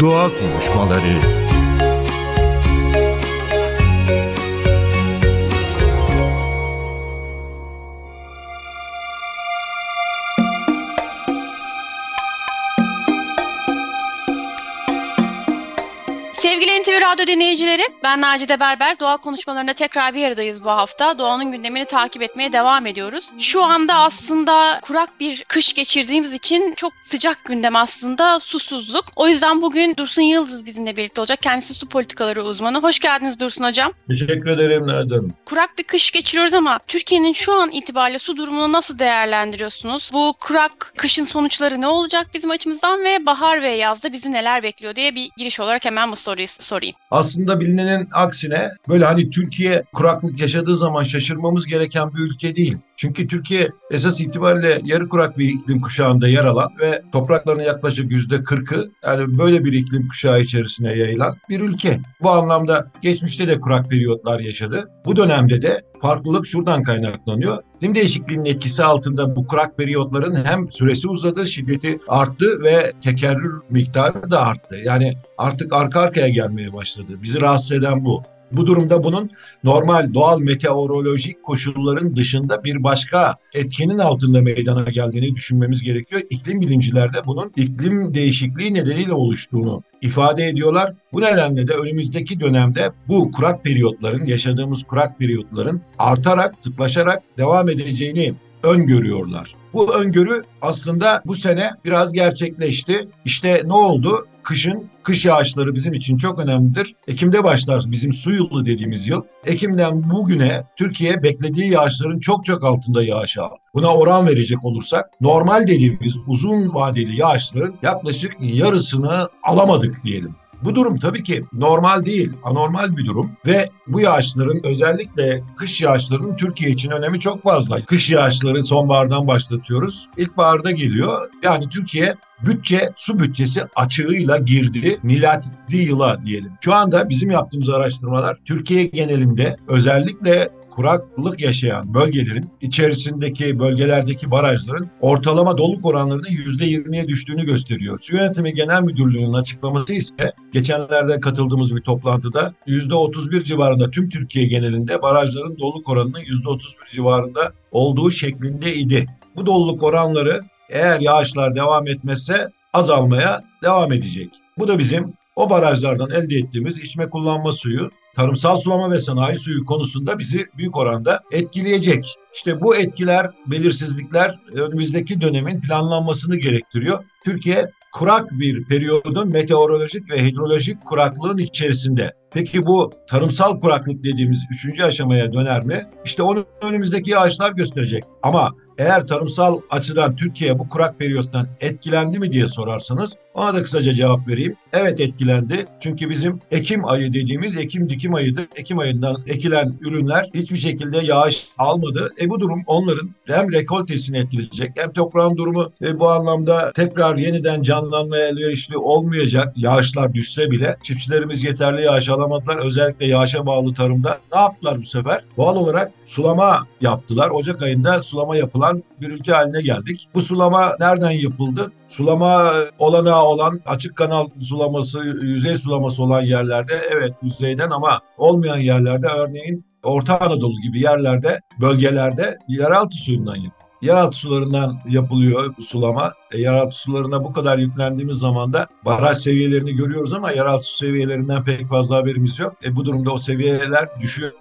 Doğa Konuşmaları Radyo dinleyicileri, ben Nacide Berber. Doğa konuşmalarında tekrar bir aradayız bu hafta. Doğanın gündemini takip etmeye devam ediyoruz. Şu anda aslında kurak bir kış geçirdiğimiz için çok sıcak gündem aslında susuzluk. O yüzden bugün Dursun Yıldız bizimle birlikte olacak. Kendisi su politikaları uzmanı. Hoş geldiniz Dursun Hocam. Teşekkür ederim Nereden. Kurak bir kış geçiriyoruz ama Türkiye'nin şu an itibariyle su durumunu nasıl değerlendiriyorsunuz? Bu kurak kışın sonuçları ne olacak bizim açımızdan ve bahar ve yazda bizi neler bekliyor diye bir giriş olarak hemen bu soruyu sorayım. Aslında bilinenin aksine böyle hani Türkiye kuraklık yaşadığı zaman şaşırmamız gereken bir ülke değil. Çünkü Türkiye esas itibariyle yarı kurak bir iklim kuşağında yer alan ve topraklarının yaklaşık yüzde kırkı yani böyle bir iklim kuşağı içerisine yayılan bir ülke. Bu anlamda geçmişte de kurak periyotlar yaşadı. Bu dönemde de farklılık şuradan kaynaklanıyor. İklim değişikliğinin etkisi altında bu kurak periyotların hem süresi uzadı, şiddeti arttı ve tekerrür miktarı da arttı. Yani artık arka arkaya gelmeye başladı. Bizi rahatsız eden bu. Bu durumda bunun normal doğal meteorolojik koşulların dışında bir başka etkinin altında meydana geldiğini düşünmemiz gerekiyor. İklim bilimciler de bunun iklim değişikliği nedeniyle oluştuğunu ifade ediyorlar. Bu nedenle de önümüzdeki dönemde bu kurak periyotların, yaşadığımız kurak periyotların artarak, sıklaşarak devam edeceğini öngörüyorlar. Bu öngörü aslında bu sene biraz gerçekleşti. İşte ne oldu? Kışın, kış yağışları bizim için çok önemlidir. Ekim'de başlar bizim su yılı dediğimiz yıl. Ekim'den bugüne Türkiye beklediği yağışların çok çok altında yağış aldı. Buna oran verecek olursak normal dediğimiz uzun vadeli yağışların yaklaşık yarısını alamadık diyelim. Bu durum tabii ki normal değil, anormal bir durum ve bu yağışların özellikle kış yağışlarının Türkiye için önemi çok fazla. Kış yağışları sonbahardan başlatıyoruz. İlkbaharda geliyor. Yani Türkiye bütçe, su bütçesi açığıyla girdi milatli yıla diyelim. Şu anda bizim yaptığımız araştırmalar Türkiye genelinde özellikle kuraklık yaşayan bölgelerin içerisindeki bölgelerdeki barajların ortalama doluluk oranlarının %20'ye düştüğünü gösteriyor. Su Yönetimi Genel Müdürlüğü'nün açıklaması ise geçenlerde katıldığımız bir toplantıda %31 civarında tüm Türkiye genelinde barajların doluluk oranının %31 civarında olduğu şeklinde idi. Bu doluluk oranları eğer yağışlar devam etmezse azalmaya devam edecek. Bu da bizim o barajlardan elde ettiğimiz içme kullanma suyu, tarımsal sulama ve sanayi suyu konusunda bizi büyük oranda etkileyecek. İşte bu etkiler, belirsizlikler önümüzdeki dönemin planlanmasını gerektiriyor. Türkiye kurak bir periyodun meteorolojik ve hidrolojik kuraklığın içerisinde. Peki bu tarımsal kuraklık dediğimiz üçüncü aşamaya döner mi? İşte onu önümüzdeki yağışlar gösterecek. Ama eğer tarımsal açıdan Türkiye bu kurak periyottan etkilendi mi diye sorarsanız ona da kısaca cevap vereyim. Evet etkilendi. Çünkü bizim Ekim ayı dediğimiz Ekim dikim ayıdır. Ekim ayından ekilen ürünler hiçbir şekilde yağış almadı. E bu durum onların hem rekoltesini etkileyecek hem toprağın durumu e, bu anlamda tekrar yeniden canlanmaya elverişli olmayacak. Yağışlar düşse bile çiftçilerimiz yeterli yağış alamadılar. Özellikle yağışa bağlı tarımda ne yaptılar bu sefer? Doğal olarak sulama yaptılar. Ocak ayında sulama yapılan bir ülke haline geldik. Bu sulama nereden yapıldı? Sulama olanağı olan açık kanal sulaması, yüzey sulaması olan yerlerde evet yüzeyden ama olmayan yerlerde örneğin Orta Anadolu gibi yerlerde, bölgelerde yeraltı suyundan yapılıyor yeraltı sularından yapılıyor bu sulama. E, yeraltı sularına bu kadar yüklendiğimiz zaman da baraj seviyelerini görüyoruz ama yeraltı su seviyelerinden pek fazla haberimiz yok. E, bu durumda o seviyeler düşüyor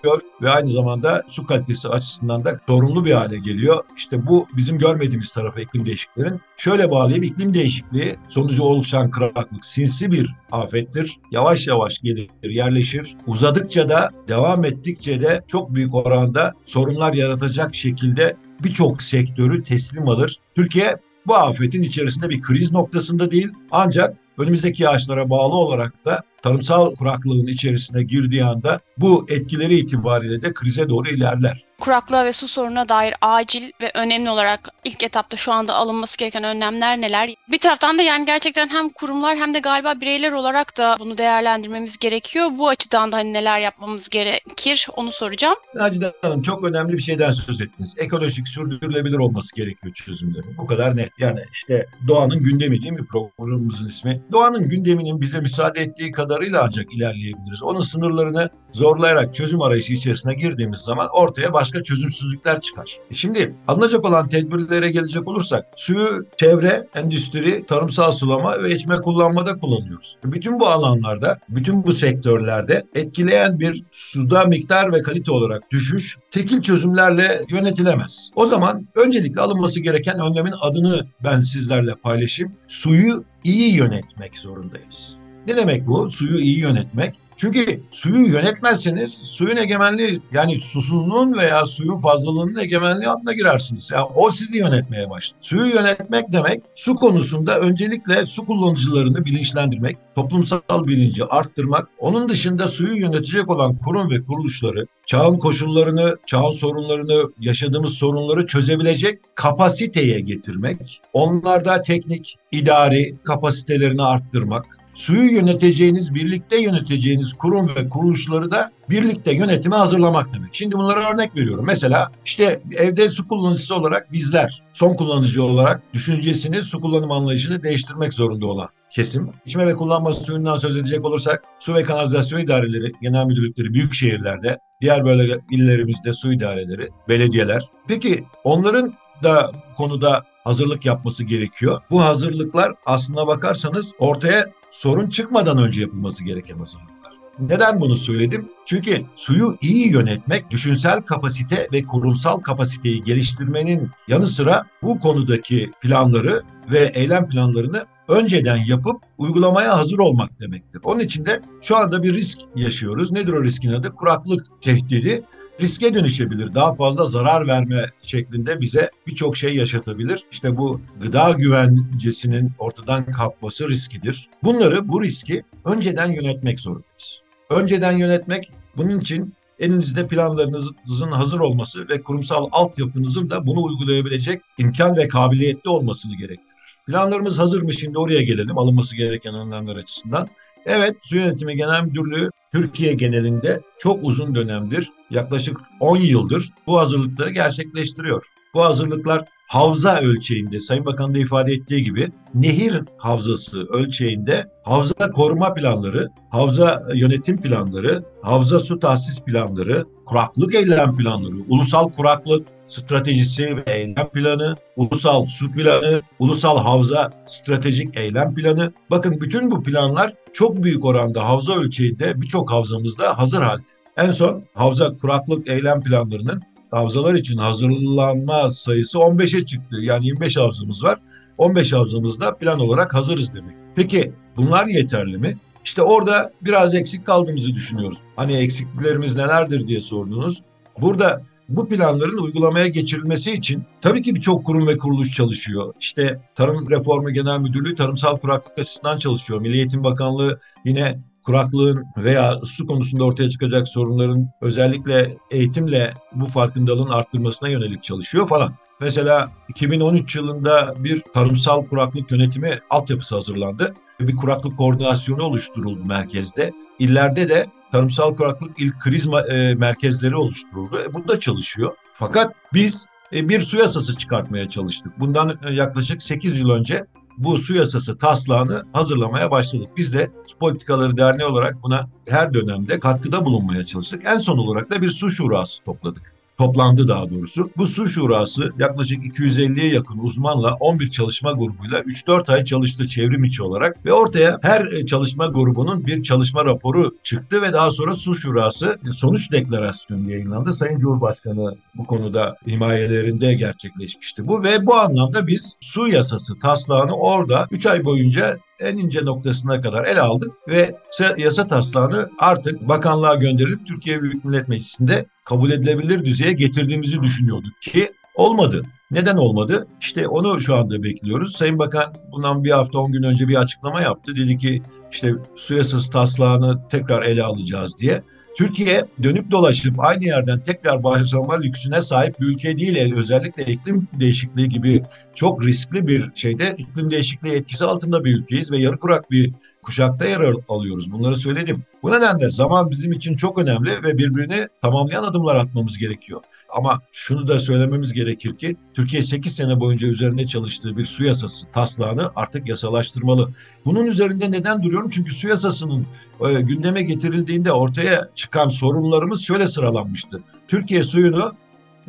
ve aynı zamanda su kalitesi açısından da sorumlu bir hale geliyor. İşte bu bizim görmediğimiz tarafı iklim değişikliğinin. Şöyle bağlayayım iklim değişikliği sonucu oluşan kuraklık sinsi bir afettir. Yavaş yavaş gelir, yerleşir. Uzadıkça da devam ettikçe de çok büyük oranda sorunlar yaratacak şekilde birçok sektörü teslim alır. Türkiye bu afetin içerisinde bir kriz noktasında değil ancak önümüzdeki yağışlara bağlı olarak da tarımsal kuraklığın içerisine girdiği anda bu etkileri itibariyle de krize doğru ilerler. Kuraklığa ve su sorununa dair acil ve önemli olarak ilk etapta şu anda alınması gereken önlemler neler? Bir taraftan da yani gerçekten hem kurumlar hem de galiba bireyler olarak da bunu değerlendirmemiz gerekiyor. Bu açıdan da hani neler yapmamız gerekir onu soracağım. Nacide Hanım çok önemli bir şeyden söz ettiniz. Ekolojik sürdürülebilir olması gerekiyor çözümlerin. Bu kadar net. Yani işte doğanın gündemi değil mi programımızın ismi? Doğanın gündeminin bize müsaade ettiği kadarıyla ancak ilerleyebiliriz. Onun sınırlarını zorlayarak çözüm arayışı içerisine girdiğimiz zaman ortaya başka çözümsüzlükler çıkar. E Şimdi alınacak olan tedbirlere gelecek olursak suyu çevre, endüstri, tarımsal sulama ve içme kullanmada kullanıyoruz. Bütün bu alanlarda, bütün bu sektörlerde etkileyen bir suda miktar ve kalite olarak düşüş tekil çözümlerle yönetilemez. O zaman öncelikle alınması gereken önlemin adını ben sizlerle paylaşayım. Suyu iyi yönetmek zorundayız. Ne demek bu? Suyu iyi yönetmek. Çünkü suyu yönetmezseniz suyun egemenliği yani susuzluğun veya suyun fazlalığının egemenliği altına girersiniz. Yani o sizi yönetmeye başlar. Suyu yönetmek demek su konusunda öncelikle su kullanıcılarını bilinçlendirmek, toplumsal bilinci arttırmak, onun dışında suyu yönetecek olan kurum ve kuruluşları çağın koşullarını, çağın sorunlarını, yaşadığımız sorunları çözebilecek kapasiteye getirmek, onlarda teknik, idari kapasitelerini arttırmak, suyu yöneteceğiniz, birlikte yöneteceğiniz kurum ve kuruluşları da birlikte yönetime hazırlamak demek. Şimdi bunlara örnek veriyorum. Mesela işte evde su kullanıcısı olarak bizler, son kullanıcı olarak düşüncesini, su kullanım anlayışını değiştirmek zorunda olan kesim. İçme ve kullanma suyundan söz edecek olursak su ve kanalizasyon idareleri, genel müdürlükleri büyük şehirlerde, diğer böyle illerimizde su idareleri, belediyeler. Peki onların da konuda hazırlık yapması gerekiyor. Bu hazırlıklar aslına bakarsanız ortaya sorun çıkmadan önce yapılması gereken hazırlıklar. Neden bunu söyledim? Çünkü suyu iyi yönetmek, düşünsel kapasite ve kurumsal kapasiteyi geliştirmenin yanı sıra bu konudaki planları ve eylem planlarını önceden yapıp uygulamaya hazır olmak demektir. Onun için de şu anda bir risk yaşıyoruz. Nedir o riskin adı? Kuraklık tehdidi riske dönüşebilir. Daha fazla zarar verme şeklinde bize birçok şey yaşatabilir. İşte bu gıda güvencesinin ortadan kalkması riskidir. Bunları, bu riski önceden yönetmek zorundayız. Önceden yönetmek bunun için elinizde planlarınızın hazır olması ve kurumsal altyapınızın da bunu uygulayabilecek imkan ve kabiliyetli olmasını gerektirir. Planlarımız hazır mı şimdi oraya gelelim alınması gereken önlemler açısından. Evet, Su Yönetimi Genel Müdürlüğü Türkiye genelinde çok uzun dönemdir, yaklaşık 10 yıldır bu hazırlıkları gerçekleştiriyor. Bu hazırlıklar havza ölçeğinde, Sayın Bakan da ifade ettiği gibi nehir havzası ölçeğinde havza koruma planları, havza yönetim planları, havza su tahsis planları, kuraklık eylem planları, ulusal kuraklık stratejisi ve eylem planı, ulusal su planı, ulusal havza stratejik eylem planı. Bakın bütün bu planlar çok büyük oranda havza ölçeğinde birçok havzamızda hazır halde. En son havza kuraklık eylem planlarının havzalar için hazırlanma sayısı 15'e çıktı. Yani 25 havzamız var. 15 havzamızda plan olarak hazırız demek. Peki bunlar yeterli mi? İşte orada biraz eksik kaldığımızı düşünüyoruz. Hani eksikliklerimiz nelerdir diye sordunuz. Burada bu planların uygulamaya geçirilmesi için tabii ki birçok kurum ve kuruluş çalışıyor. İşte Tarım Reformu Genel Müdürlüğü tarımsal kuraklık açısından çalışıyor. Milli Eğitim Bakanlığı yine kuraklığın veya su konusunda ortaya çıkacak sorunların özellikle eğitimle bu farkındalığın arttırmasına yönelik çalışıyor falan. Mesela 2013 yılında bir tarımsal kuraklık yönetimi altyapısı hazırlandı. Bir kuraklık koordinasyonu oluşturuldu merkezde. İllerde de tarımsal kuraklık ilk kriz e, merkezleri oluşturuldu. E, bunda çalışıyor. Fakat biz e, bir su yasası çıkartmaya çalıştık. Bundan yaklaşık 8 yıl önce bu su yasası taslağını hazırlamaya başladık. Biz de Su Politikaları Derneği olarak buna her dönemde katkıda bulunmaya çalıştık. En son olarak da bir su şurası topladık toplandı daha doğrusu. Bu su şurası yaklaşık 250'ye yakın uzmanla 11 çalışma grubuyla 3-4 ay çalıştı çevrim içi olarak ve ortaya her e, çalışma grubunun bir çalışma raporu çıktı ve daha sonra su şurası sonuç deklarasyonu yayınlandı. Sayın Cumhurbaşkanı bu konuda himayelerinde gerçekleşmişti bu ve bu anlamda biz su yasası taslağını orada 3 ay boyunca en ince noktasına kadar ele aldık ve yasa taslağını artık bakanlığa gönderilip Türkiye Büyük Millet Meclisi'nde kabul edilebilir düzeye getirdiğimizi düşünüyorduk ki olmadı. Neden olmadı? İşte onu şu anda bekliyoruz. Sayın Bakan bundan bir hafta on gün önce bir açıklama yaptı. Dedi ki işte su yasası taslağını tekrar ele alacağız diye. Türkiye dönüp dolaşıp aynı yerden tekrar başlama lüksüne sahip bir ülke değil. Özellikle iklim değişikliği gibi çok riskli bir şeyde iklim değişikliği etkisi altında bir ülkeyiz ve yarı kurak bir kuşakta yer alıyoruz. Bunları söyledim. Bu nedenle zaman bizim için çok önemli ve birbirini tamamlayan adımlar atmamız gerekiyor. Ama şunu da söylememiz gerekir ki Türkiye 8 sene boyunca üzerinde çalıştığı bir su yasası taslağını artık yasalaştırmalı. Bunun üzerinde neden duruyorum? Çünkü su yasasının e, gündeme getirildiğinde ortaya çıkan sorunlarımız şöyle sıralanmıştı. Türkiye suyunu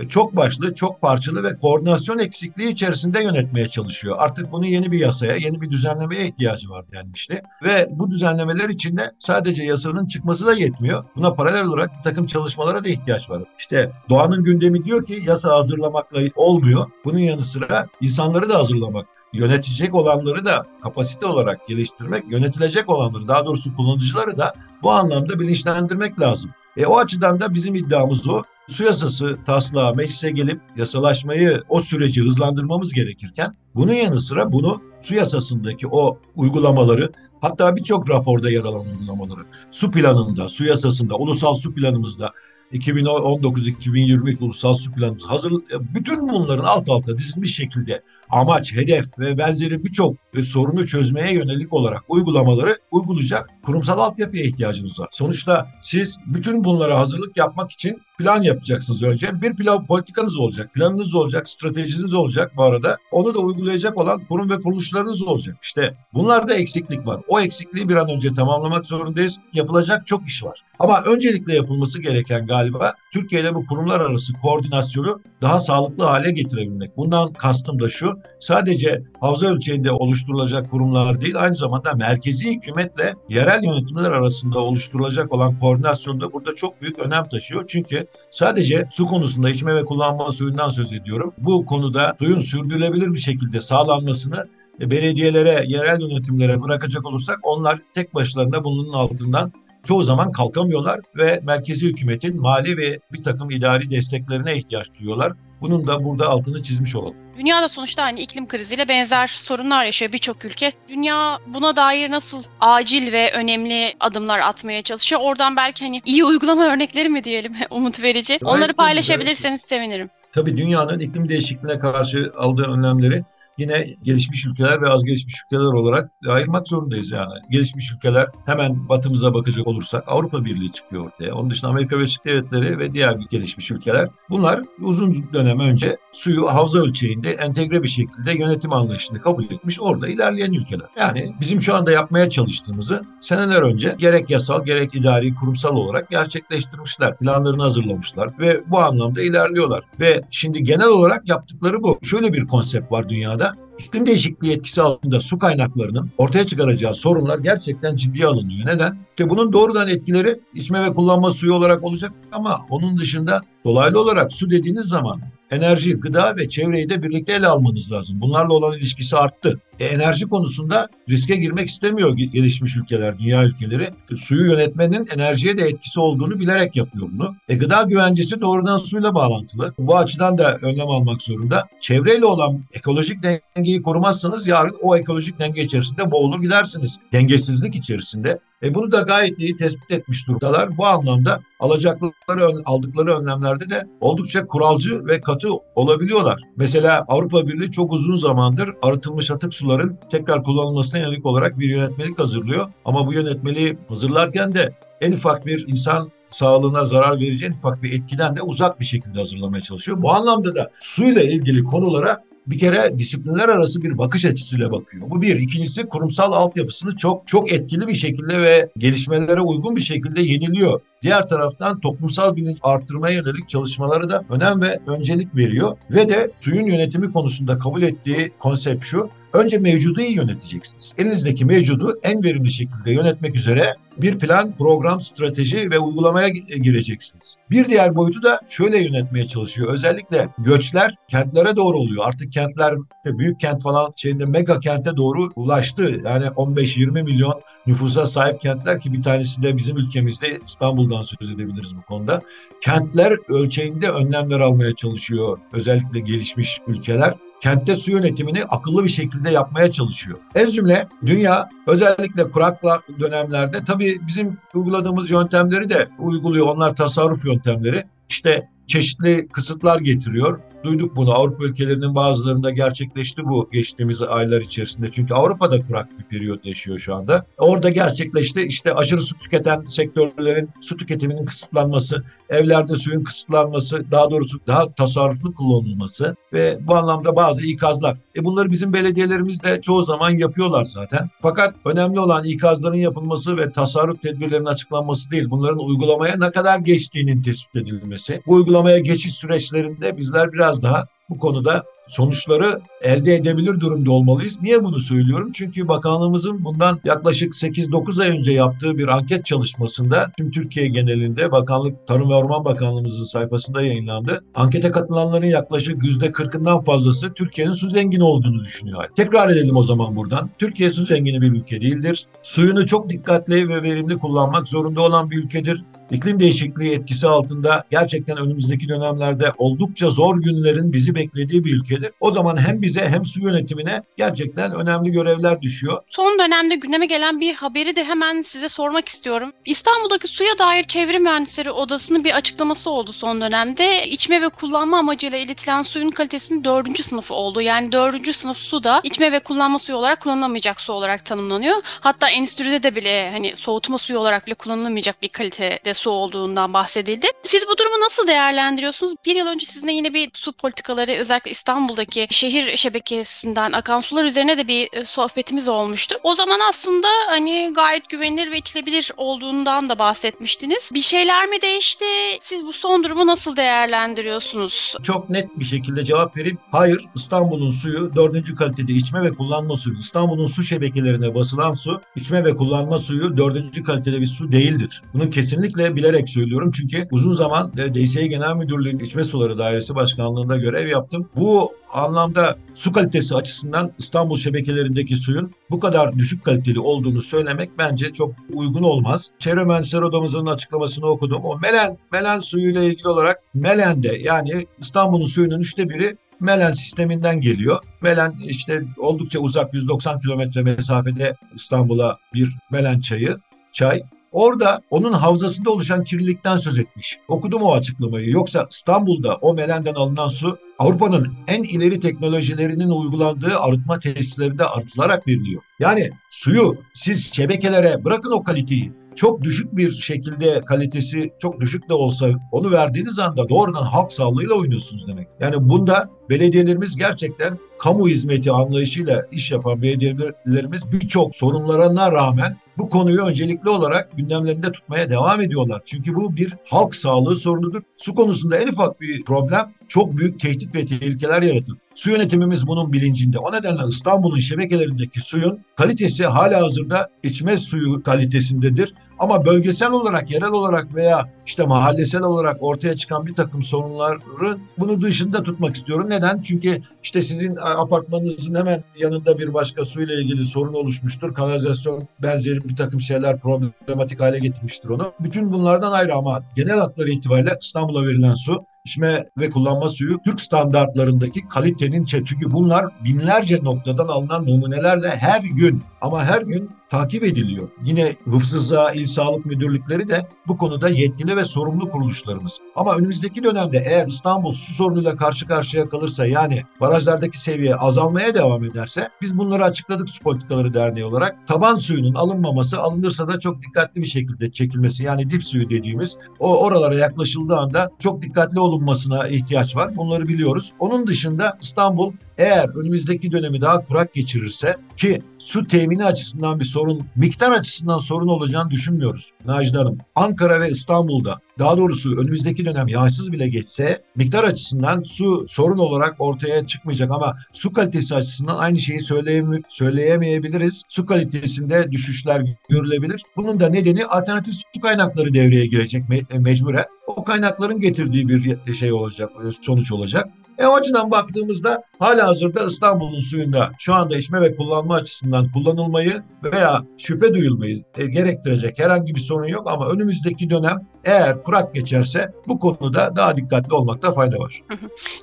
çok başlı, çok parçalı ve koordinasyon eksikliği içerisinde yönetmeye çalışıyor. Artık bunun yeni bir yasaya, yeni bir düzenlemeye ihtiyacı var denmişti. Ve bu düzenlemeler içinde sadece yasanın çıkması da yetmiyor. Buna paralel olarak bir takım çalışmalara da ihtiyaç var. İşte doğanın gündemi diyor ki yasa hazırlamakla olmuyor. Bunun yanı sıra insanları da hazırlamak yönetecek olanları da kapasite olarak geliştirmek, yönetilecek olanları daha doğrusu kullanıcıları da bu anlamda bilinçlendirmek lazım. E, o açıdan da bizim iddiamız o. Su yasası taslağı meclise gelip yasalaşmayı o süreci hızlandırmamız gerekirken bunun yanı sıra bunu su yasasındaki o uygulamaları hatta birçok raporda yer alan uygulamaları su planında, su yasasında, ulusal su planımızda 2019-2023 ulusal su planımız hazır. E, bütün bunların alt alta dizilmiş şekilde amaç, hedef ve benzeri birçok sorunu çözmeye yönelik olarak uygulamaları uygulayacak kurumsal altyapıya ihtiyacımız var. Sonuçta siz bütün bunlara hazırlık yapmak için plan yapacaksınız önce. Bir plan politikanız olacak, planınız olacak, stratejiniz olacak bu arada. Onu da uygulayacak olan kurum ve kuruluşlarınız olacak. İşte bunlarda eksiklik var. O eksikliği bir an önce tamamlamak zorundayız. Yapılacak çok iş var. Ama öncelikle yapılması gereken galiba Türkiye'de bu kurumlar arası koordinasyonu daha sağlıklı hale getirebilmek. Bundan kastım da şu, sadece havza ölçeğinde oluşturulacak kurumlar değil, aynı zamanda merkezi hükümetle yerel yönetimler arasında oluşturulacak olan koordinasyon da burada çok büyük önem taşıyor. Çünkü sadece su konusunda içme ve kullanma suyundan söz ediyorum. Bu konuda suyun sürdürülebilir bir şekilde sağlanmasını e, belediyelere, yerel yönetimlere bırakacak olursak onlar tek başlarına bunun altından çoğu zaman kalkamıyorlar ve merkezi hükümetin mali ve bir takım idari desteklerine ihtiyaç duyuyorlar. Bunun da burada altını çizmiş olalım. Dünyada sonuçta hani iklim kriziyle benzer sorunlar yaşıyor birçok ülke. Dünya buna dair nasıl acil ve önemli adımlar atmaya çalışıyor? Oradan belki hani iyi uygulama örnekleri mi diyelim umut verici. Onları paylaşabilirseniz sevinirim. Tabii dünyanın iklim değişikliğine karşı aldığı önlemleri yine gelişmiş ülkeler ve az gelişmiş ülkeler olarak ayırmak zorundayız yani. Gelişmiş ülkeler hemen batımıza bakacak olursak Avrupa Birliği çıkıyor ortaya. Onun dışında Amerika Birleşik Devletleri ve diğer gelişmiş ülkeler. Bunlar uzun dönem önce suyu havza ölçeğinde entegre bir şekilde yönetim anlayışını kabul etmiş orada ilerleyen ülkeler. Yani bizim şu anda yapmaya çalıştığımızı seneler önce gerek yasal gerek idari kurumsal olarak gerçekleştirmişler. Planlarını hazırlamışlar ve bu anlamda ilerliyorlar. Ve şimdi genel olarak yaptıkları bu. Şöyle bir konsept var dünyada iklim değişikliği etkisi altında su kaynaklarının ortaya çıkaracağı sorunlar gerçekten ciddiye alınıyor. Neden? İşte bunun doğrudan etkileri içme ve kullanma suyu olarak olacak ama onun dışında dolaylı olarak su dediğiniz zaman enerji, gıda ve çevreyi de birlikte ele almanız lazım. Bunlarla olan ilişkisi arttı. E, enerji konusunda riske girmek istemiyor gelişmiş ülkeler, dünya ülkeleri. E, suyu yönetmenin enerjiye de etkisi olduğunu bilerek yapıyor bunu. E, gıda güvencesi doğrudan suyla bağlantılı. Bu açıdan da önlem almak zorunda. Çevreyle olan ekolojik dengeyi korumazsanız yarın o ekolojik denge içerisinde boğulur gidersiniz. Dengesizlik içerisinde. E bunu da gayet iyi tespit etmiş durumdalar. Bu anlamda alacakları aldıkları önlemlerde de oldukça kuralcı ve katı olabiliyorlar. Mesela Avrupa Birliği çok uzun zamandır arıtılmış atık suların tekrar kullanılmasına yönelik olarak bir yönetmelik hazırlıyor. Ama bu yönetmeliği hazırlarken de en ufak bir insan sağlığına zarar verici en ufak bir etkiden de uzak bir şekilde hazırlamaya çalışıyor. Bu anlamda da suyla ilgili konulara bir kere disiplinler arası bir bakış açısıyla bakıyor. Bu bir. İkincisi kurumsal altyapısını çok çok etkili bir şekilde ve gelişmelere uygun bir şekilde yeniliyor. Diğer taraftan toplumsal bilinç artırmaya yönelik çalışmaları da önem ve öncelik veriyor. Ve de suyun yönetimi konusunda kabul ettiği konsept şu. Önce mevcudu iyi yöneteceksiniz. Elinizdeki mevcudu en verimli şekilde yönetmek üzere bir plan, program, strateji ve uygulamaya gireceksiniz. Bir diğer boyutu da şöyle yönetmeye çalışıyor. Özellikle göçler kentlere doğru oluyor. Artık kentler büyük kent falan şeyinde mega kente doğru ulaştı. Yani 15-20 milyon nüfusa sahip kentler ki bir tanesi de bizim ülkemizde İstanbul'dan söz edebiliriz bu konuda. Kentler ölçeğinde önlemler almaya çalışıyor özellikle gelişmiş ülkeler. Kentte su yönetimini akıllı bir şekilde yapmaya çalışıyor. Ez cümle dünya özellikle kurakla dönemlerde tabii bizim uyguladığımız yöntemleri de uyguluyor. Onlar tasarruf yöntemleri. İşte çeşitli kısıtlar getiriyor. Duyduk bunu. Avrupa ülkelerinin bazılarında gerçekleşti bu geçtiğimiz aylar içerisinde. Çünkü Avrupa'da kurak bir periyot yaşıyor şu anda. Orada gerçekleşti. İşte aşırı su tüketen sektörlerin su tüketiminin kısıtlanması, evlerde suyun kısıtlanması, daha doğrusu daha tasarruflu kullanılması ve bu anlamda bazı ikazlar. E bunları bizim belediyelerimiz de çoğu zaman yapıyorlar zaten. Fakat önemli olan ikazların yapılması ve tasarruf tedbirlerinin açıklanması değil. Bunların uygulamaya ne kadar geçtiğinin tespit edilmesi. Bu uygulamaya geçiş süreçlerinde bizler biraz daha bu konuda sonuçları elde edebilir durumda olmalıyız. Niye bunu söylüyorum? Çünkü bakanlığımızın bundan yaklaşık 8-9 ay önce yaptığı bir anket çalışmasında tüm Türkiye genelinde Bakanlık Tarım ve Orman Bakanlığımızın sayfasında yayınlandı. Ankete katılanların yaklaşık %40'ından fazlası Türkiye'nin su zengini olduğunu düşünüyor. Tekrar edelim o zaman buradan. Türkiye su zengini bir ülke değildir. Suyunu çok dikkatli ve verimli kullanmak zorunda olan bir ülkedir iklim değişikliği etkisi altında gerçekten önümüzdeki dönemlerde oldukça zor günlerin bizi beklediği bir ülkedir. O zaman hem bize hem su yönetimine gerçekten önemli görevler düşüyor. Son dönemde gündeme gelen bir haberi de hemen size sormak istiyorum. İstanbul'daki suya dair Çevre Mühendisleri Odası'nın bir açıklaması oldu son dönemde. İçme ve kullanma amacıyla iletilen suyun kalitesinin dördüncü sınıfı oldu. Yani dördüncü sınıf su da içme ve kullanma suyu olarak kullanılamayacak su olarak tanımlanıyor. Hatta endüstride de bile hani soğutma suyu olarak bile kullanılamayacak bir kalitede su olduğundan bahsedildi. Siz bu durumu nasıl değerlendiriyorsunuz? Bir yıl önce sizinle yine bir su politikaları özellikle İstanbul'daki şehir şebekesinden akan sular üzerine de bir e, sohbetimiz olmuştu. O zaman aslında hani gayet güvenilir ve içilebilir olduğundan da bahsetmiştiniz. Bir şeyler mi değişti? Siz bu son durumu nasıl değerlendiriyorsunuz? Çok net bir şekilde cevap vereyim. Hayır, İstanbul'un suyu dördüncü kalitede içme ve kullanma suyu. İstanbul'un su şebekelerine basılan su, içme ve kullanma suyu dördüncü kalitede bir su değildir. Bunu kesinlikle bilerek söylüyorum. Çünkü uzun zaman DSİ Genel Müdürlüğü'nün içme suları dairesi başkanlığında görev yaptım. Bu anlamda su kalitesi açısından İstanbul şebekelerindeki suyun bu kadar düşük kaliteli olduğunu söylemek bence çok uygun olmaz. Çevre Mühendisleri Odamızın açıklamasını okudum. O Melen, Melen suyuyla ilgili olarak Melen'de yani İstanbul'un suyunun üçte biri Melen sisteminden geliyor. Melen işte oldukça uzak 190 kilometre mesafede İstanbul'a bir Melen çayı, çay. Orada onun havzasında oluşan kirlilikten söz etmiş. Okudum o açıklamayı. Yoksa İstanbul'da o melenden alınan su Avrupa'nın en ileri teknolojilerinin uygulandığı arıtma tesislerinde arıtılarak veriliyor. Yani suyu siz şebekelere bırakın o kaliteyi çok düşük bir şekilde kalitesi çok düşük de olsa onu verdiğiniz anda doğrudan halk sağlığıyla oynuyorsunuz demek. Yani bunda belediyelerimiz gerçekten kamu hizmeti anlayışıyla iş yapan belediyelerimiz birçok sorunlarına rağmen bu konuyu öncelikli olarak gündemlerinde tutmaya devam ediyorlar. Çünkü bu bir halk sağlığı sorunudur. Su konusunda en ufak bir problem çok büyük tehdit ve tehlikeler yaratır. Su yönetimimiz bunun bilincinde. O nedenle İstanbul'un şebekelerindeki suyun kalitesi hala hazırda içme suyu kalitesindedir. Ama bölgesel olarak, yerel olarak veya işte mahallesel olarak ortaya çıkan bir takım sorunların bunu dışında tutmak istiyorum. Neden? Çünkü işte sizin apartmanınızın hemen yanında bir başka suyla ilgili sorun oluşmuştur. Kanalizasyon benzeri bir takım şeyler problematik hale getirmiştir onu. Bütün bunlardan ayrı ama genel hatları itibariyle İstanbul'a verilen su içme ve kullanma suyu Türk standartlarındaki kalitenin çünkü bunlar binlerce noktadan alınan numunelerle her gün ama her gün takip ediliyor. Yine Hıfzıza İl Sağlık Müdürlükleri de bu konuda yetkili ve sorumlu kuruluşlarımız. Ama önümüzdeki dönemde eğer İstanbul su sorunuyla karşı karşıya kalırsa yani barajlardaki seviye azalmaya devam ederse biz bunları açıkladık Su Politikaları Derneği olarak. Taban suyunun alınmaması alınırsa da çok dikkatli bir şekilde çekilmesi yani dip suyu dediğimiz o oralara yaklaşıldığı anda çok dikkatli olunmasına ihtiyaç var. Bunları biliyoruz. Onun dışında İstanbul eğer önümüzdeki dönemi daha kurak geçirirse ki su temini açısından bir sorun, miktar açısından sorun olacağını düşünmüyoruz Nacide Hanım. Ankara ve İstanbul'da daha doğrusu önümüzdeki dönem yağsız bile geçse miktar açısından su sorun olarak ortaya çıkmayacak ama su kalitesi açısından aynı şeyi söyleyeme, söyleyemeyebiliriz. Su kalitesinde düşüşler görülebilir. Bunun da nedeni alternatif su kaynakları devreye girecek me- mecburen. O kaynakların getirdiği bir şey olacak, sonuç olacak. E o açıdan baktığımızda hala hazırda İstanbul'un suyunda şu anda içme ve kullanma açısından kullanılmayı veya şüphe duyulmayı e, gerektirecek herhangi bir sorun yok ama önümüzdeki dönem eğer kurak geçerse bu konuda daha dikkatli olmakta fayda var.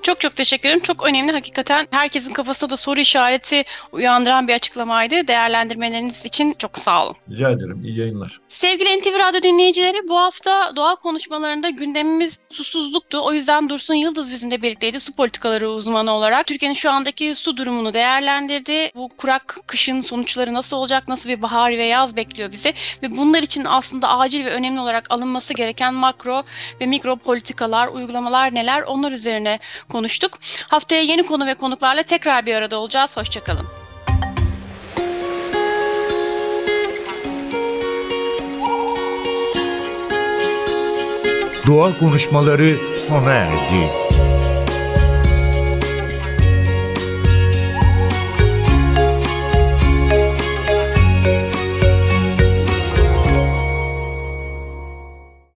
Çok çok teşekkür ederim. Çok önemli hakikaten. Herkesin kafasında da soru işareti uyandıran bir açıklamaydı. Değerlendirmeleriniz için çok sağ olun. Rica ederim. İyi yayınlar. Sevgili NTV Radyo dinleyicileri bu hafta doğa konuşmalarında gündemimiz susuzluktu. O yüzden Dursun Yıldız bizimle birlikteydi su politikaları uzmanı olarak. Türkiye'nin şu andaki su durumunu değerlendirdi. Bu kurak kışın sonuçları nasıl olacak, nasıl bir bahar ve yaz bekliyor bizi ve bunlar için aslında acil ve önemli olarak alınması gereken makro ve mikro politikalar, uygulamalar neler onlar üzerine konuştuk. Haftaya yeni konu ve konuklarla tekrar bir arada olacağız. Hoşçakalın. Doğa konuşmaları sona erdi.